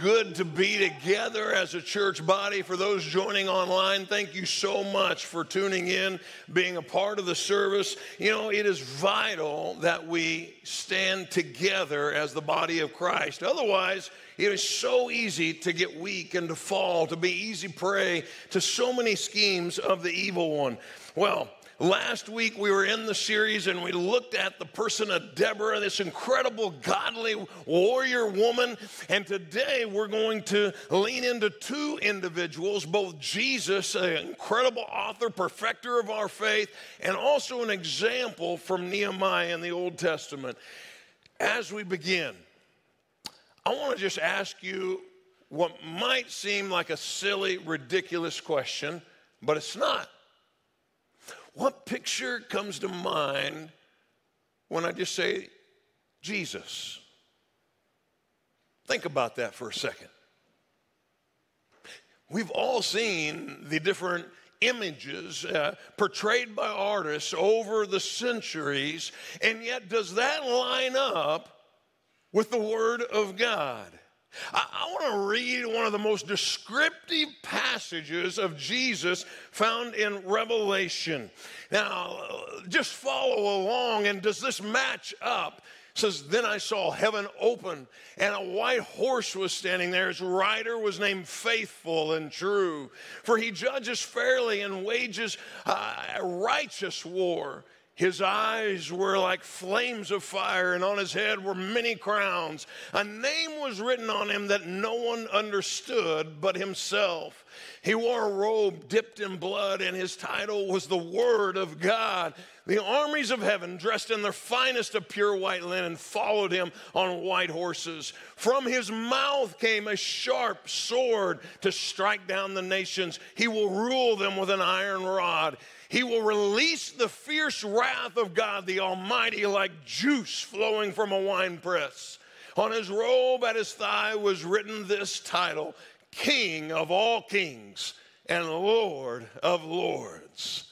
good to be together as a church body. For those joining online, thank you so much for tuning in, being a part of the service. You know, it is vital that we stand together as the body of Christ. Otherwise, it is so easy to get weak and to fall, to be easy prey to so many schemes of the evil one. Well, Last week we were in the series and we looked at the person of Deborah, this incredible godly warrior woman. And today we're going to lean into two individuals, both Jesus, an incredible author, perfecter of our faith, and also an example from Nehemiah in the Old Testament. As we begin, I want to just ask you what might seem like a silly, ridiculous question, but it's not. What picture comes to mind when I just say Jesus? Think about that for a second. We've all seen the different images uh, portrayed by artists over the centuries, and yet does that line up with the Word of God? I, want to read one of the most descriptive passages of Jesus found in Revelation. Now, just follow along, and does this match up? It says, Then I saw heaven open, and a white horse was standing there. His rider was named Faithful and True, for he judges fairly and wages uh, righteous war. His eyes were like flames of fire, and on his head were many crowns. A name was written on him that no one understood but himself. He wore a robe dipped in blood, and his title was the Word of God. The armies of heaven, dressed in their finest of pure white linen, followed him on white horses. From his mouth came a sharp sword to strike down the nations. He will rule them with an iron rod. He will release the fierce wrath of God the Almighty like juice flowing from a winepress. On his robe at his thigh was written this title King of all kings and Lord of lords.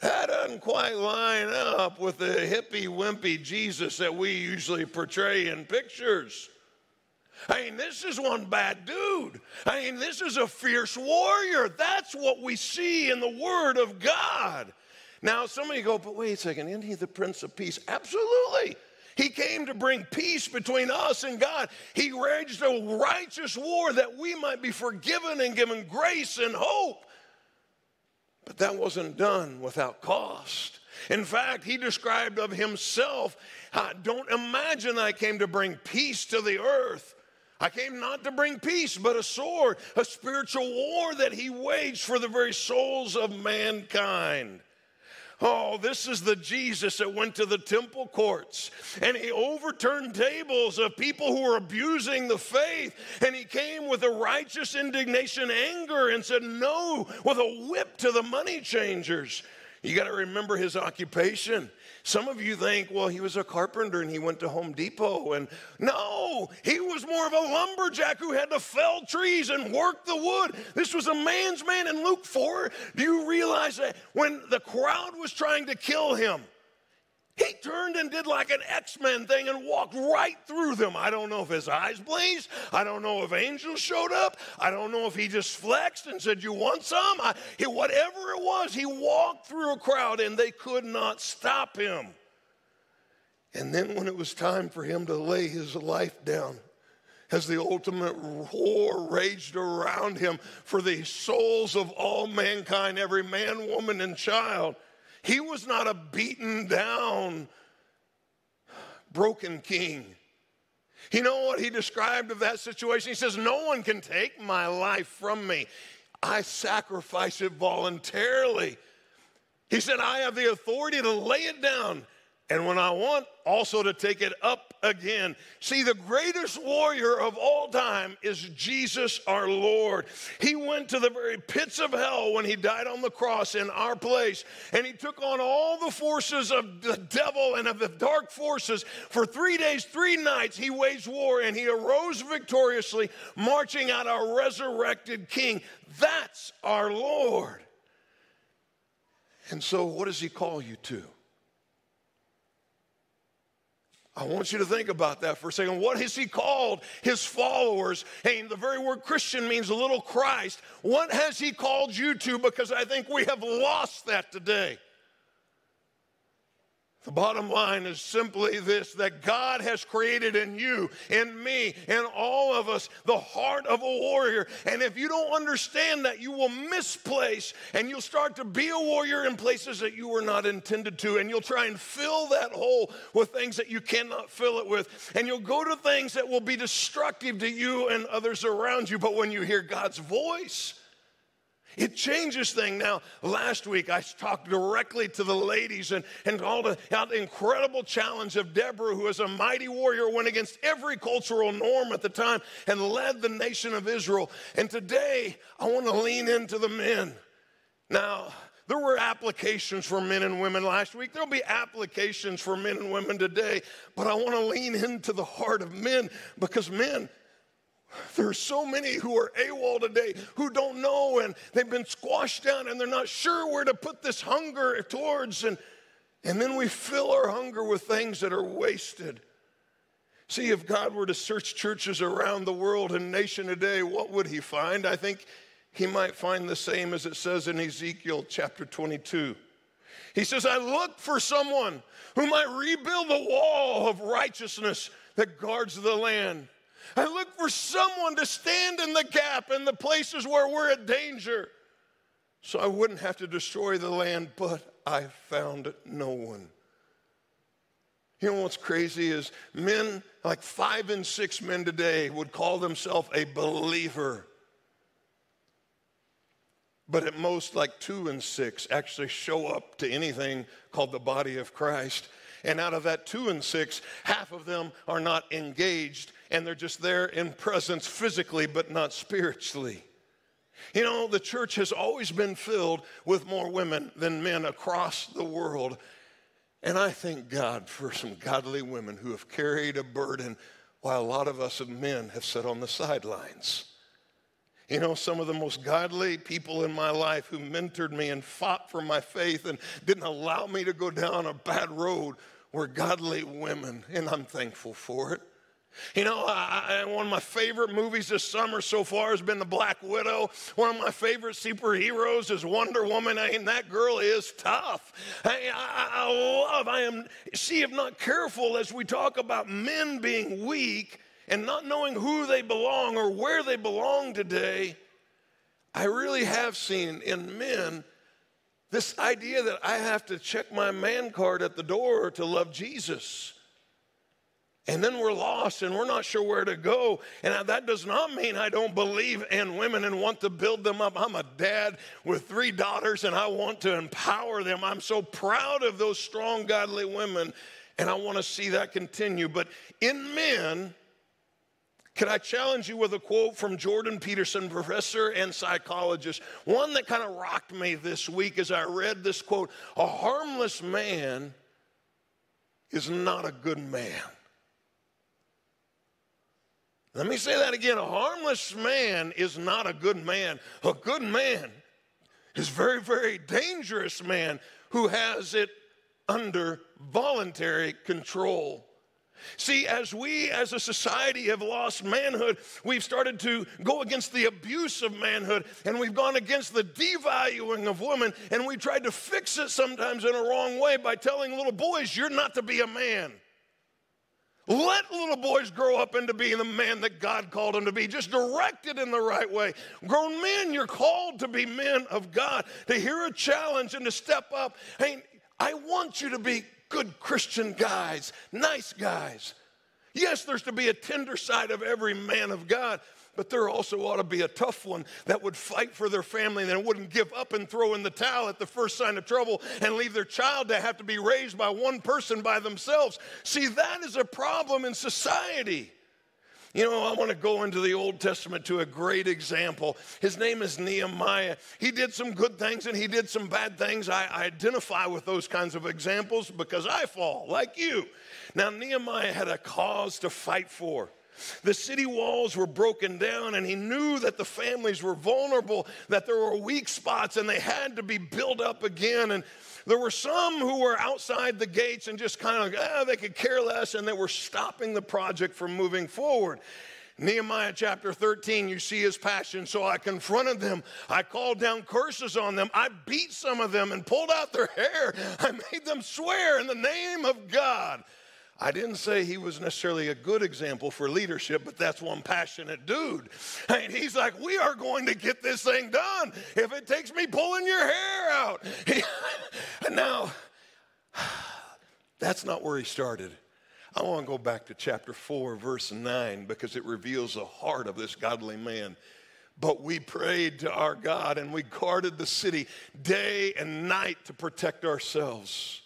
That doesn't quite line up with the hippy wimpy Jesus that we usually portray in pictures. I mean, this is one bad dude. I mean, this is a fierce warrior. That's what we see in the Word of God. Now, some of you go, but wait a second, isn't he the Prince of Peace? Absolutely. He came to bring peace between us and God. He waged a righteous war that we might be forgiven and given grace and hope. But that wasn't done without cost. In fact, he described of himself, don't imagine I came to bring peace to the earth. I came not to bring peace, but a sword, a spiritual war that he waged for the very souls of mankind. Oh, this is the Jesus that went to the temple courts and he overturned tables of people who were abusing the faith. And he came with a righteous indignation, anger, and said, No, with a whip to the money changers. You got to remember his occupation. Some of you think, well, he was a carpenter and he went to Home Depot. And no, he was more of a lumberjack who had to fell trees and work the wood. This was a man's man in Luke 4. Do you realize that when the crowd was trying to kill him, he turned and did like an X Men thing and walked right through them. I don't know if his eyes blazed. I don't know if angels showed up. I don't know if he just flexed and said, You want some? I, he, whatever it was, he walked through a crowd and they could not stop him. And then when it was time for him to lay his life down, as the ultimate war raged around him for the souls of all mankind, every man, woman, and child he was not a beaten down, broken king. You know what he described of that situation? He says, No one can take my life from me. I sacrifice it voluntarily. He said, I have the authority to lay it down and when I want, also to take it up again. See, the greatest warrior of all time is Jesus our Lord. He went to the very pits of hell when he died on the cross in our place, and he took on all the forces of the devil and of the dark forces. For three days, three nights, he waged war and he arose victoriously, marching out our resurrected King. That's our Lord. And so, what does he call you to? I want you to think about that for a second. What has he called his followers? Hey, the very word Christian means a little Christ. What has he called you to? Because I think we have lost that today. The bottom line is simply this that God has created in you, in me, in all of us, the heart of a warrior. And if you don't understand that, you will misplace and you'll start to be a warrior in places that you were not intended to. And you'll try and fill that hole with things that you cannot fill it with. And you'll go to things that will be destructive to you and others around you. But when you hear God's voice, it changes things. Now, last week I talked directly to the ladies and, and called out the incredible challenge of Deborah, who was a mighty warrior, went against every cultural norm at the time and led the nation of Israel. And today I want to lean into the men. Now, there were applications for men and women last week. There'll be applications for men and women today, but I want to lean into the heart of men because men, there are so many who are AWOL today who don't know and they've been squashed down and they're not sure where to put this hunger towards. And, and then we fill our hunger with things that are wasted. See, if God were to search churches around the world and nation today, what would he find? I think he might find the same as it says in Ezekiel chapter 22. He says, I look for someone who might rebuild the wall of righteousness that guards the land. I look for someone to stand in the gap in the places where we're in danger so I wouldn't have to destroy the land, but I found no one. You know what's crazy is men, like five and six men today, would call themselves a believer. But at most, like two and six actually show up to anything called the body of Christ. And out of that two and six, half of them are not engaged and they're just there in presence physically, but not spiritually. You know, the church has always been filled with more women than men across the world. And I thank God for some godly women who have carried a burden while a lot of us men have sat on the sidelines. You know, some of the most godly people in my life who mentored me and fought for my faith and didn't allow me to go down a bad road were godly women, and I'm thankful for it. You know, I, one of my favorite movies this summer so far has been The Black Widow. One of my favorite superheroes is Wonder Woman. I mean, that girl is tough. I, I, I love, I am, see, if not careful as we talk about men being weak and not knowing who they belong or where they belong today, I really have seen in men this idea that I have to check my man card at the door to love Jesus. And then we're lost and we're not sure where to go. And that does not mean I don't believe in women and want to build them up. I'm a dad with three daughters and I want to empower them. I'm so proud of those strong, godly women and I want to see that continue. But in men, can I challenge you with a quote from Jordan Peterson, professor and psychologist? One that kind of rocked me this week as I read this quote A harmless man is not a good man. Let me say that again. A harmless man is not a good man. A good man is very, very dangerous man who has it under voluntary control. See, as we as a society have lost manhood, we've started to go against the abuse of manhood and we've gone against the devaluing of women and we tried to fix it sometimes in a wrong way by telling little boys, you're not to be a man. Let little boys grow up into being the man that God called them to be, just directed in the right way. Grown men, you're called to be men of God, to hear a challenge and to step up. Hey, I want you to be good Christian guys, nice guys. Yes, there's to be a tender side of every man of God, but there also ought to be a tough one that would fight for their family and wouldn't give up and throw in the towel at the first sign of trouble and leave their child to have to be raised by one person by themselves. See, that is a problem in society. You know, I want to go into the Old Testament to a great example. His name is Nehemiah. He did some good things and he did some bad things. I, I, identify with those kinds of examples because I fall like you. Now, Nehemiah had a cause to fight for. The city walls were broken down, and he knew that the families were vulnerable, that there were weak spots, and they had to be built up again. And there were some who were outside the gates and just kind of, ah, they could care less, and they were stopping the project from moving forward. Nehemiah chapter 13, you see his passion. So I confronted them. I called down curses on them. I beat some of them and pulled out their hair. I made them swear in the name of God. I didn't say he was necessarily a good example for leadership, but that's one passionate dude. And he's like, We are going to get this thing done if it takes me pulling your hair out. and now, that's not where he started. I want to go back to chapter 4, verse 9, because it reveals the heart of this godly man. But we prayed to our God and we guarded the city day and night to protect ourselves.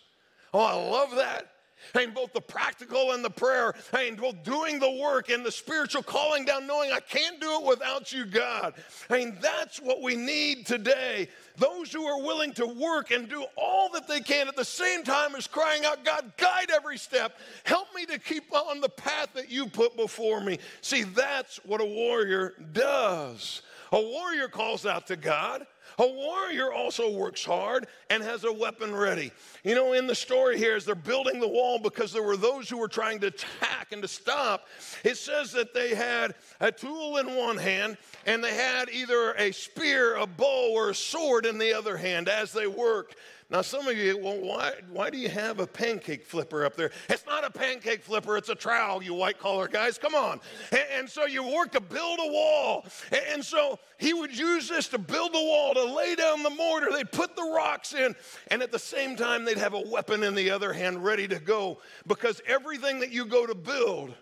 Oh, I love that. And both the practical and the prayer, and both doing the work and the spiritual calling down, knowing I can't do it without you, God. Mean, that's what we need today. Those who are willing to work and do all that they can at the same time as crying out, God, guide every step. Help me to keep on the path that you put before me. See, that's what a warrior does. A warrior calls out to God. A warrior also works hard and has a weapon ready. You know, in the story here, as they're building the wall because there were those who were trying to attack and to stop, it says that they had a tool in one hand and they had either a spear, a bow, or a sword in the other hand as they worked. Now, some of you, well, why, why do you have a pancake flipper up there? It's not a pancake flipper, it's a trowel, you white collar guys. Come on. And, and so you work to build a wall. And, and so he would use this to build the wall, to lay down the mortar. They'd put the rocks in, and at the same time, they'd have a weapon in the other hand ready to go. Because everything that you go to build,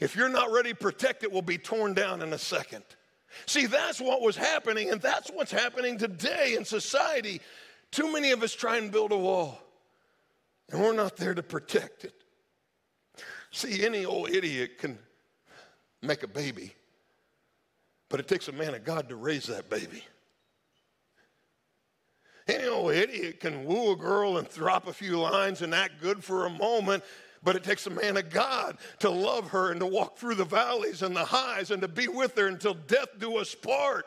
if you're not ready to protect it, will be torn down in a second. See, that's what was happening, and that's what's happening today in society. Too many of us try and build a wall, and we're not there to protect it. See, any old idiot can make a baby, but it takes a man of God to raise that baby. Any old idiot can woo a girl and drop a few lines and act good for a moment, but it takes a man of God to love her and to walk through the valleys and the highs and to be with her until death do us part.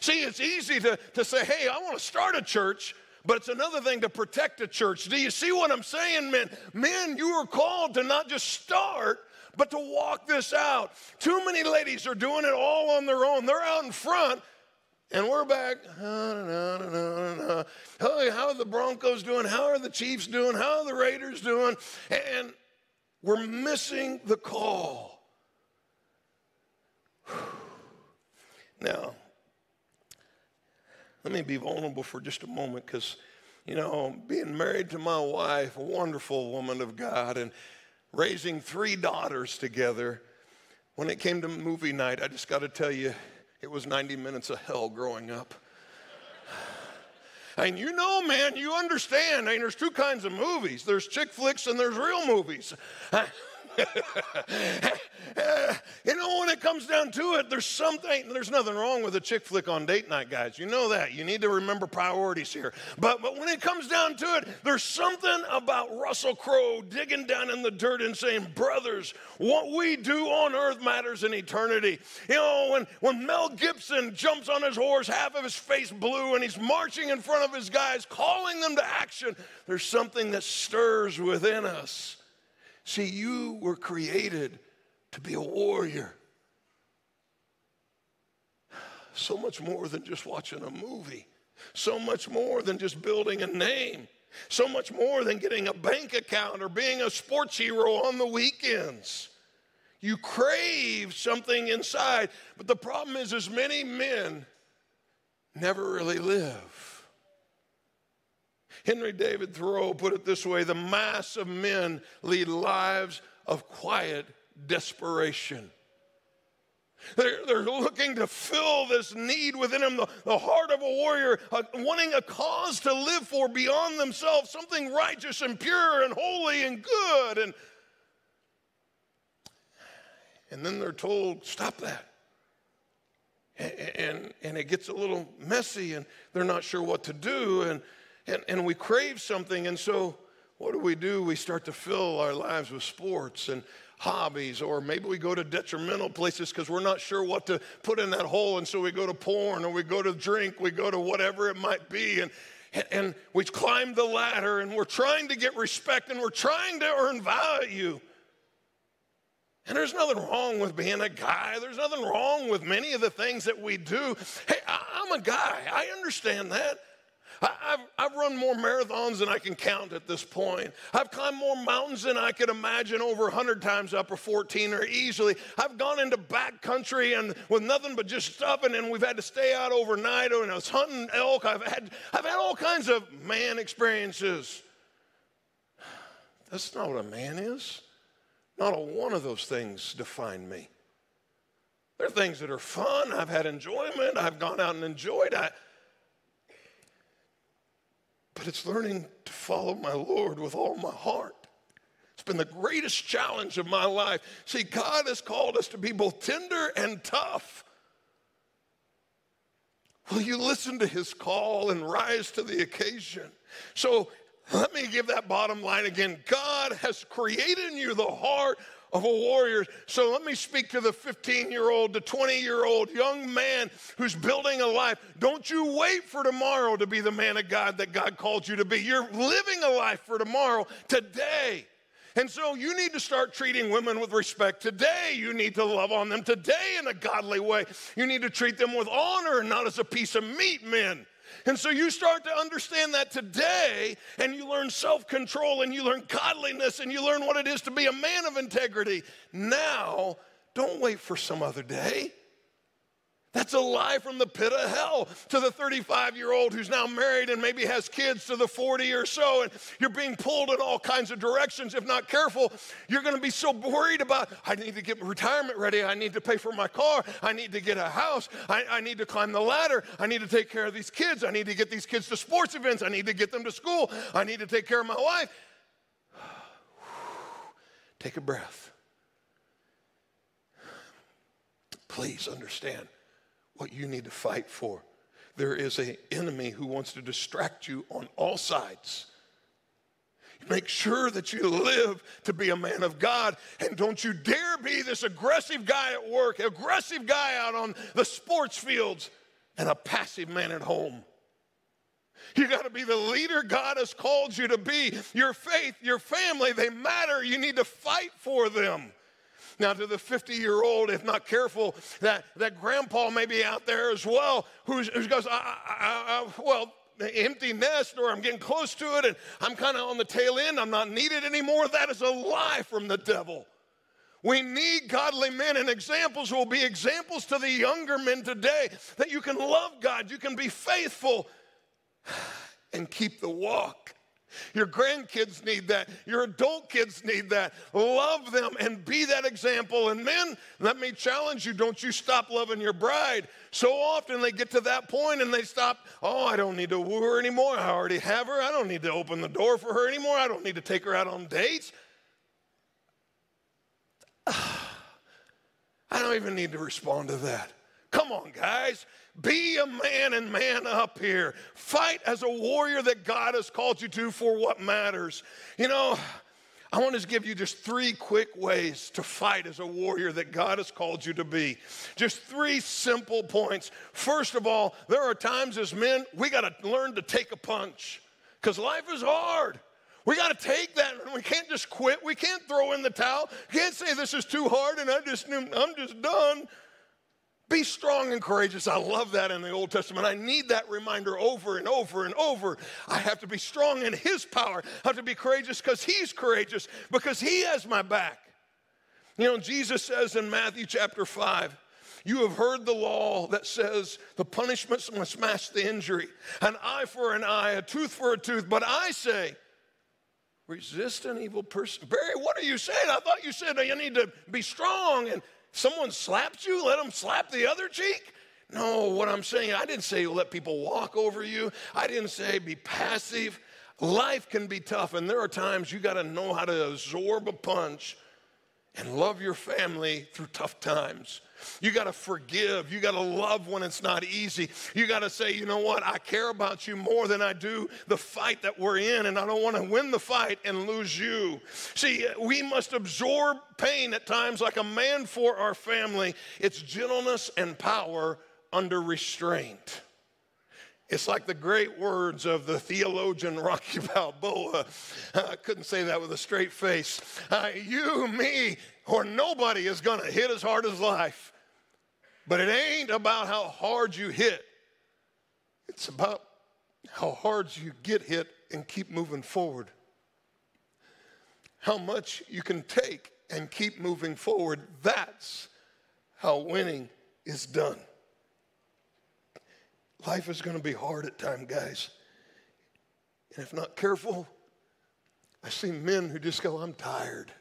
See, it's easy to, to say, hey, I want to start a church, but it's another thing to protect a church. Do you see what I'm saying, men? Men, you are called to not just start, but to walk this out. Too many ladies are doing it all on their own. They're out in front, and we're back. Oh, how are the Broncos doing? How are the Chiefs doing? How are the Raiders doing? And we're missing the call. Now, let me be vulnerable for just a moment because, you know, being married to my wife, a wonderful woman of God, and raising three daughters together, when it came to movie night, I just got to tell you, it was 90 minutes of hell growing up. And you know, man, you understand. I mean, there's two kinds of movies there's chick flicks and there's real movies. Uh, you know, when it comes down to it, there's something, there's nothing wrong with a chick flick on date night, guys. You know that. You need to remember priorities here. But, but when it comes down to it, there's something about Russell Crowe digging down in the dirt and saying, brothers, what we do on earth matters in eternity. You know, when, when Mel Gibson jumps on his horse, half of his face blue, and he's marching in front of his guys, calling them to action, there's something that stirs within us. See, you were created to be a warrior. So much more than just watching a movie, so much more than just building a name, so much more than getting a bank account or being a sports hero on the weekends. You crave something inside, but the problem is, as many men never really live. Henry David Thoreau put it this way the mass of men lead lives of quiet desperation. They're, they're looking to fill this need within them, the, the heart of a warrior, uh, wanting a cause to live for beyond themselves, something righteous and pure and holy and good. And, and then they're told, stop that. And, and, and it gets a little messy, and they're not sure what to do. And, and, and we crave something. And so, what do we do? We start to fill our lives with sports and hobbies, or maybe we go to detrimental places because we're not sure what to put in that hole, and so we go to porn, or we go to drink, we go to whatever it might be, and and we climb the ladder, and we're trying to get respect, and we're trying to earn value. And there's nothing wrong with being a guy. There's nothing wrong with many of the things that we do. Hey, I'm a guy. I understand that. I've, I've run more marathons than I can count at this point. I've climbed more mountains than I could imagine over 100 times upper 14 or easily. I've gone into backcountry and with nothing but just stuff, and we've had to stay out overnight, and I was hunting elk. I've had, I've had all kinds of man experiences. That's not what a man is. Not a one of those things define me. There are things that are fun. I've had enjoyment. I've gone out and enjoyed. I, but it's learning to follow my Lord with all my heart. It's been the greatest challenge of my life. See, God has called us to be both tender and tough. Will you listen to his call and rise to the occasion? So let me give that bottom line again. God has created in you the heart of a warrior. So let me speak to the 15 year old, the 20 year old young man who's building a life. Don't you wait for tomorrow to be the man of God that God called you to be. You're living a life for tomorrow, today. And so you need to start treating women with respect. Today, you need to love on them. Today, in a godly way, you need to treat them with honor, not as a piece of meat, men. And so you start to understand that today, and you learn self control, and you learn godliness, and you learn what it is to be a man of integrity. Now, don't wait for some other day. That's a lie from the pit of hell to the 35 year old who's now married and maybe has kids to the 40 or so, and you're being pulled in all kinds of directions. If not careful, you're going to be so worried about, I need to get retirement ready. I need to pay for my car. I need to get a house. I, I need to climb the ladder. I need to take care of these kids. I need to get these kids to sports events. I need to get them to school. I need to take care of my wife. Take a breath. Please understand what you need to fight for. There is an enemy who wants to distract you on all sides. Make sure that you live to be a man of God. And don't you dare be this aggressive guy at work, aggressive guy out on the sports fields, and a passive man at home. You got to be the leader God has called you to be. Your faith, your family, they matter. You need to fight for them. Now, to the 50 year old, if not careful, that, that grandpa may be out there as well who goes, I, I, I, well, empty nest or I'm getting close to it and I'm kind of on the tail end, I'm not needed anymore. That is a lie from the devil. We need godly men, and examples will be examples to the younger men today that you can love God, you can be faithful, and keep the walk. Your grandkids need that. Your adult kids need that. Love them and be that example. And men, let me challenge you don't you stop loving your bride. So often they get to that point and they stop, oh, I don't need to woo her anymore. I already have her. I don't need to open the door for her anymore. I don't need to take her out on dates. I don't even need to respond to that. Come on, guys. Be a man and man up here. Fight as a warrior that God has called you to for what matters. You know, I want to give you just three quick ways to fight as a warrior that God has called you to be. Just three simple points. First of all, there are times as men, we got to learn to take a punch because life is hard. We got to take that. We can't just quit. We can't throw in the towel. We can't say this is too hard and I just I'm just done. Be strong and courageous. I love that in the Old Testament. I need that reminder over and over and over. I have to be strong in His power. I have to be courageous because He's courageous, because He has my back. You know, Jesus says in Matthew chapter 5, you have heard the law that says the punishments must match the injury an eye for an eye, a tooth for a tooth. But I say, resist an evil person. Barry, what are you saying? I thought you said you need to be strong and someone slaps you, let them slap the other cheek? No, what I'm saying, I didn't say let people walk over you. I didn't say be passive. Life can be tough, and there are times you got to know how to absorb a punch and love your family through tough times. You got to forgive. You got to love when it's not easy. You got to say, you know what? I care about you more than I do the fight that we're in, and I don't want to win the fight and lose you. See, we must absorb pain at times like a man for our family. It's gentleness and power under restraint. It's like the great words of the theologian Rocky Balboa. I couldn't say that with a straight face. Uh, you, me, or nobody is going to hit as hard as life. But it ain't about how hard you hit, it's about how hard you get hit and keep moving forward. How much you can take and keep moving forward. That's how winning is done. Life is going to be hard at times, guys. And if not careful, I see men who just go, I'm tired.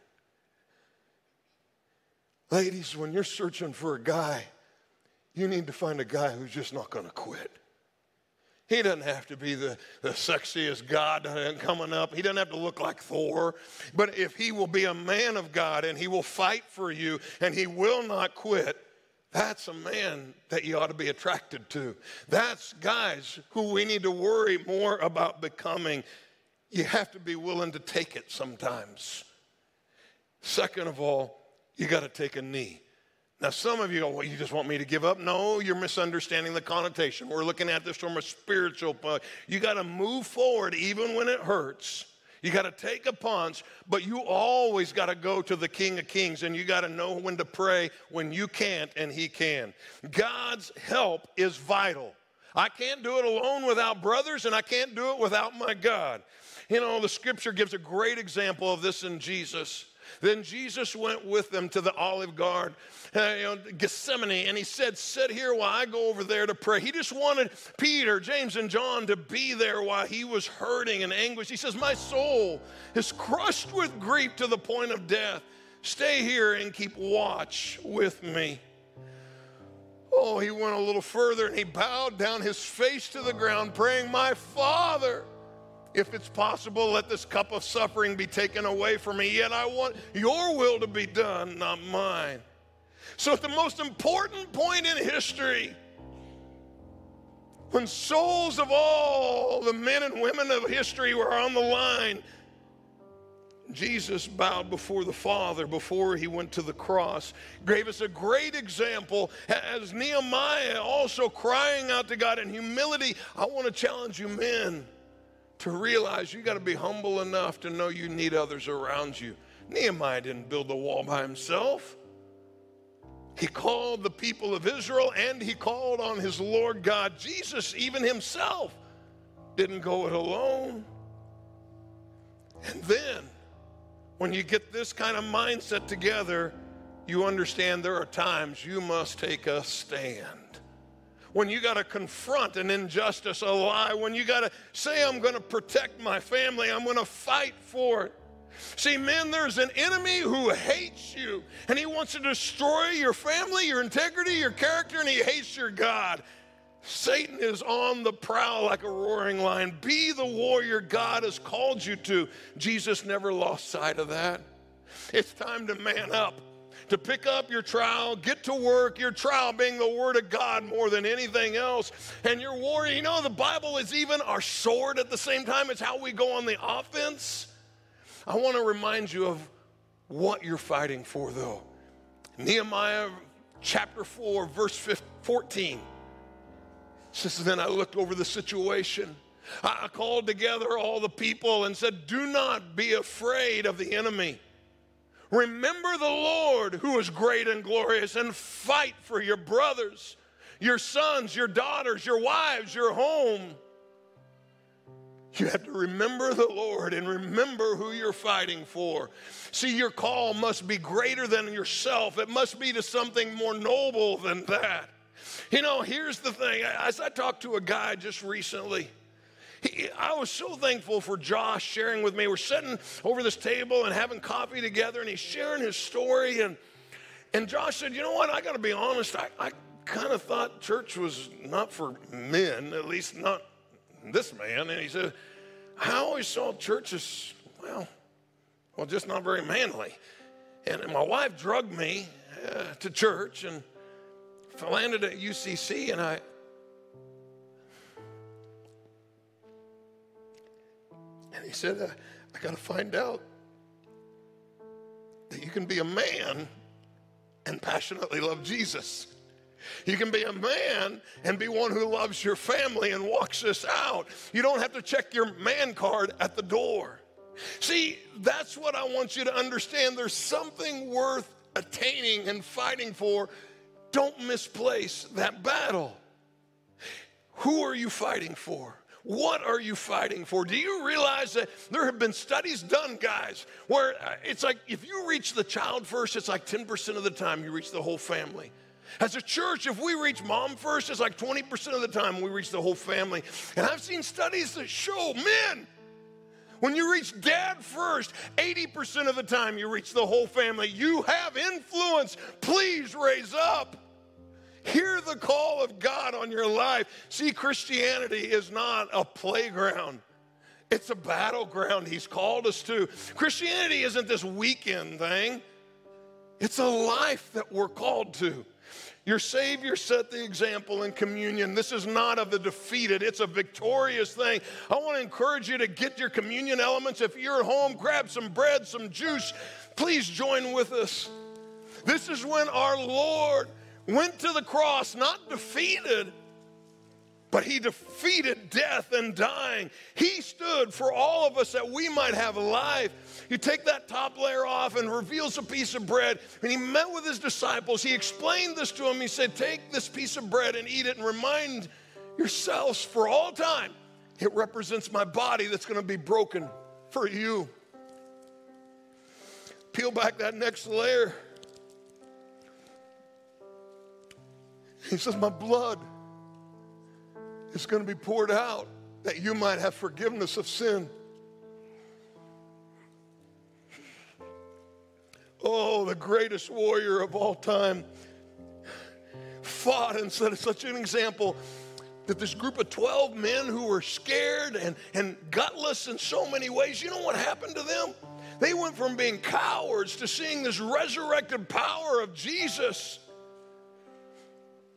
Ladies, when you're searching for a guy, you need to find a guy who's just not going to quit. He doesn't have to be the, the sexiest God coming up. He doesn't have to look like Thor. But if he will be a man of God and he will fight for you and he will not quit, that's a man that you ought to be attracted to. That's guys who we need to worry more about becoming. You have to be willing to take it sometimes. Second of all, you got to take a knee. Now, some of you go, well, you just want me to give up? No, you're misunderstanding the connotation. We're looking at this from a spiritual point. You got to move forward even when it hurts. You got to take a punch, but you always got to go to the King of Kings and you got to know when to pray when you can't and He can. God's help is vital. I can't do it alone without brothers and I can't do it without my God. You know, the scripture gives a great example of this in Jesus. Then Jesus went with them to the olive garden, uh, know, Gethsemane, and he said, Sit here while I go over there to pray. He just wanted Peter, James, and John to be there while he was hurting and anguish. He says, My soul is crushed with grief to the point of death. Stay here and keep watch with me. Oh, he went a little further and he bowed down his face to the ground, praying, My Father if it's possible, let this cup of suffering be taken away from me. Yet I want your will to be done, not mine. So, at the most important point in history, when souls of all the men and women of history were on the line, Jesus bowed before the Father before he went to the cross, gave us a great example as Nehemiah also crying out to God in humility. I want to challenge you, men to realize you got to be humble enough to know you need others around you. Nehemiah didn't build the wall by himself. He called the people of Israel and he called on his Lord God. Jesus, even himself, didn't go it alone. And then, when you get this kind of mindset together, you understand there are times you must take a stand when you got to confront an injustice, a lie, when you got to say, I'm going to protect my family, I'm going to fight for it. See, men, there's an enemy who hates you, and he wants to destroy your family, your integrity, your character, and he hates your God. Satan is on the prowl like a roaring lion. Be the warrior God has called you to. Jesus never lost sight of that. It's time to man up to pick up your trowel, get to work, your trowel being the Word of God more than anything else. And your warrior, you know, the Bible is even our sword at the same time. It's how we go on the offense. I want to remind you of what you're fighting for, though. Nehemiah chapter 4, verse 14 says, Then I looked over the situation. I called together all the people and said, Do not be afraid of the enemy. Remember the Lord who is great and glorious and fight for your brothers, your sons, your daughters, your wives, your home. You have to remember the Lord and remember who you're fighting for. See, your call must be greater than yourself, it must be to something more noble than that. You know, here's the thing. As I talked to a guy just recently, he, I was so thankful for Josh sharing with me. We're sitting over this table and having coffee together, and he's sharing his story. And, and Josh said, You know what? I got to be honest. I, I kind of thought church was not for men, at least not this man. And he said, I always saw church as, well, well, just not very manly. And my wife drugged me uh, to church, and landed at UCC, and I. And he said, I, I got to find out that you can be a man and passionately love Jesus. You can be a man and be one who loves your family and walks this out. You don't have to check your man card at the door. See, that's what I want you to understand. There's something worth attaining and fighting for. Don't misplace that battle. Who are you fighting for? What are you fighting for? Do you realize that there have been studies done, guys, where uh, it's like if you reach the child first, it's like 10% of the time you reach the whole family. As a church, if we reach mom first, it's like 20% of the time we reach the whole family. And I've seen studies that show men, when you reach dad first, 80% of the time you reach the whole family. You have influence. Please raise up. Hear the call of God on your life. See, Christianity is not a playground. It's a battleground he's called us to. Christianity isn't this weekend thing. It's a life that we're called to. Your Savior set the example in communion. This is not of the defeated, it's a victorious thing. I want to encourage you to get your communion elements. If you're at home, grab some bread, some juice. Please join with us. This is when our Lord went to the cross, not defeated, but he defeated death and dying. He stood for all of us that we might have life. You take that top layer off and reveals a piece of bread. And he met with his disciples. He explained this to them. He said, Take this piece of bread and eat it and remind yourselves for all time it represents my body that's going to be broken for you. Peel back that next layer. He says, My blood is going to be poured out that you might have forgiveness of sin. Oh, the greatest warrior of all time fought and set such an example that this group of 12 men who were scared and, and gutless in so many ways, you know what happened to them? They went from being cowards to seeing this resurrected power of Jesus.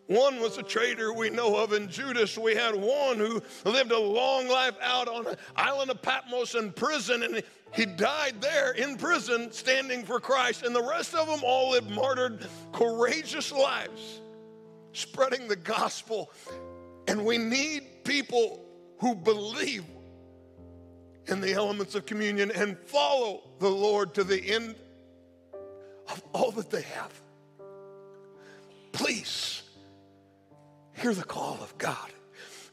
One was a traitor we know of in Judas. We had one who lived a long life out on an island of Patmos in prison, and he died there in prison standing for Christ. And the rest of them all lived martyred, courageous lives, spreading the gospel. And we need people who believe in the elements of communion and follow the Lord to the end of all that they have. Hear the call of God.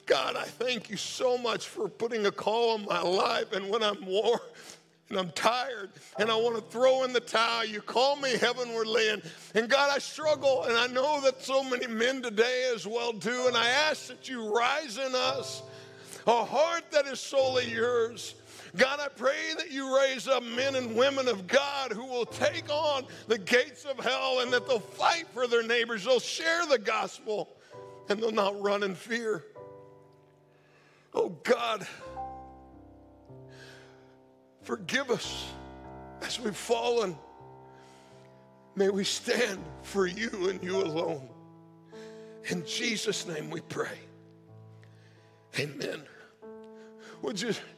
God, I thank you so much for putting a call on my life. And when I'm worn and I'm tired and I want to throw in the towel, you call me heavenwardly. And, and God, I struggle. And I know that so many men today as well do. And I ask that you rise in us a heart that is solely yours. God, I pray that you raise up men and women of God who will take on the gates of hell and that they'll fight for their neighbors. They'll share the gospel and they'll not run in fear. Oh God, forgive us as we've fallen. May we stand for you and you alone. In Jesus' name we pray. Amen. Would you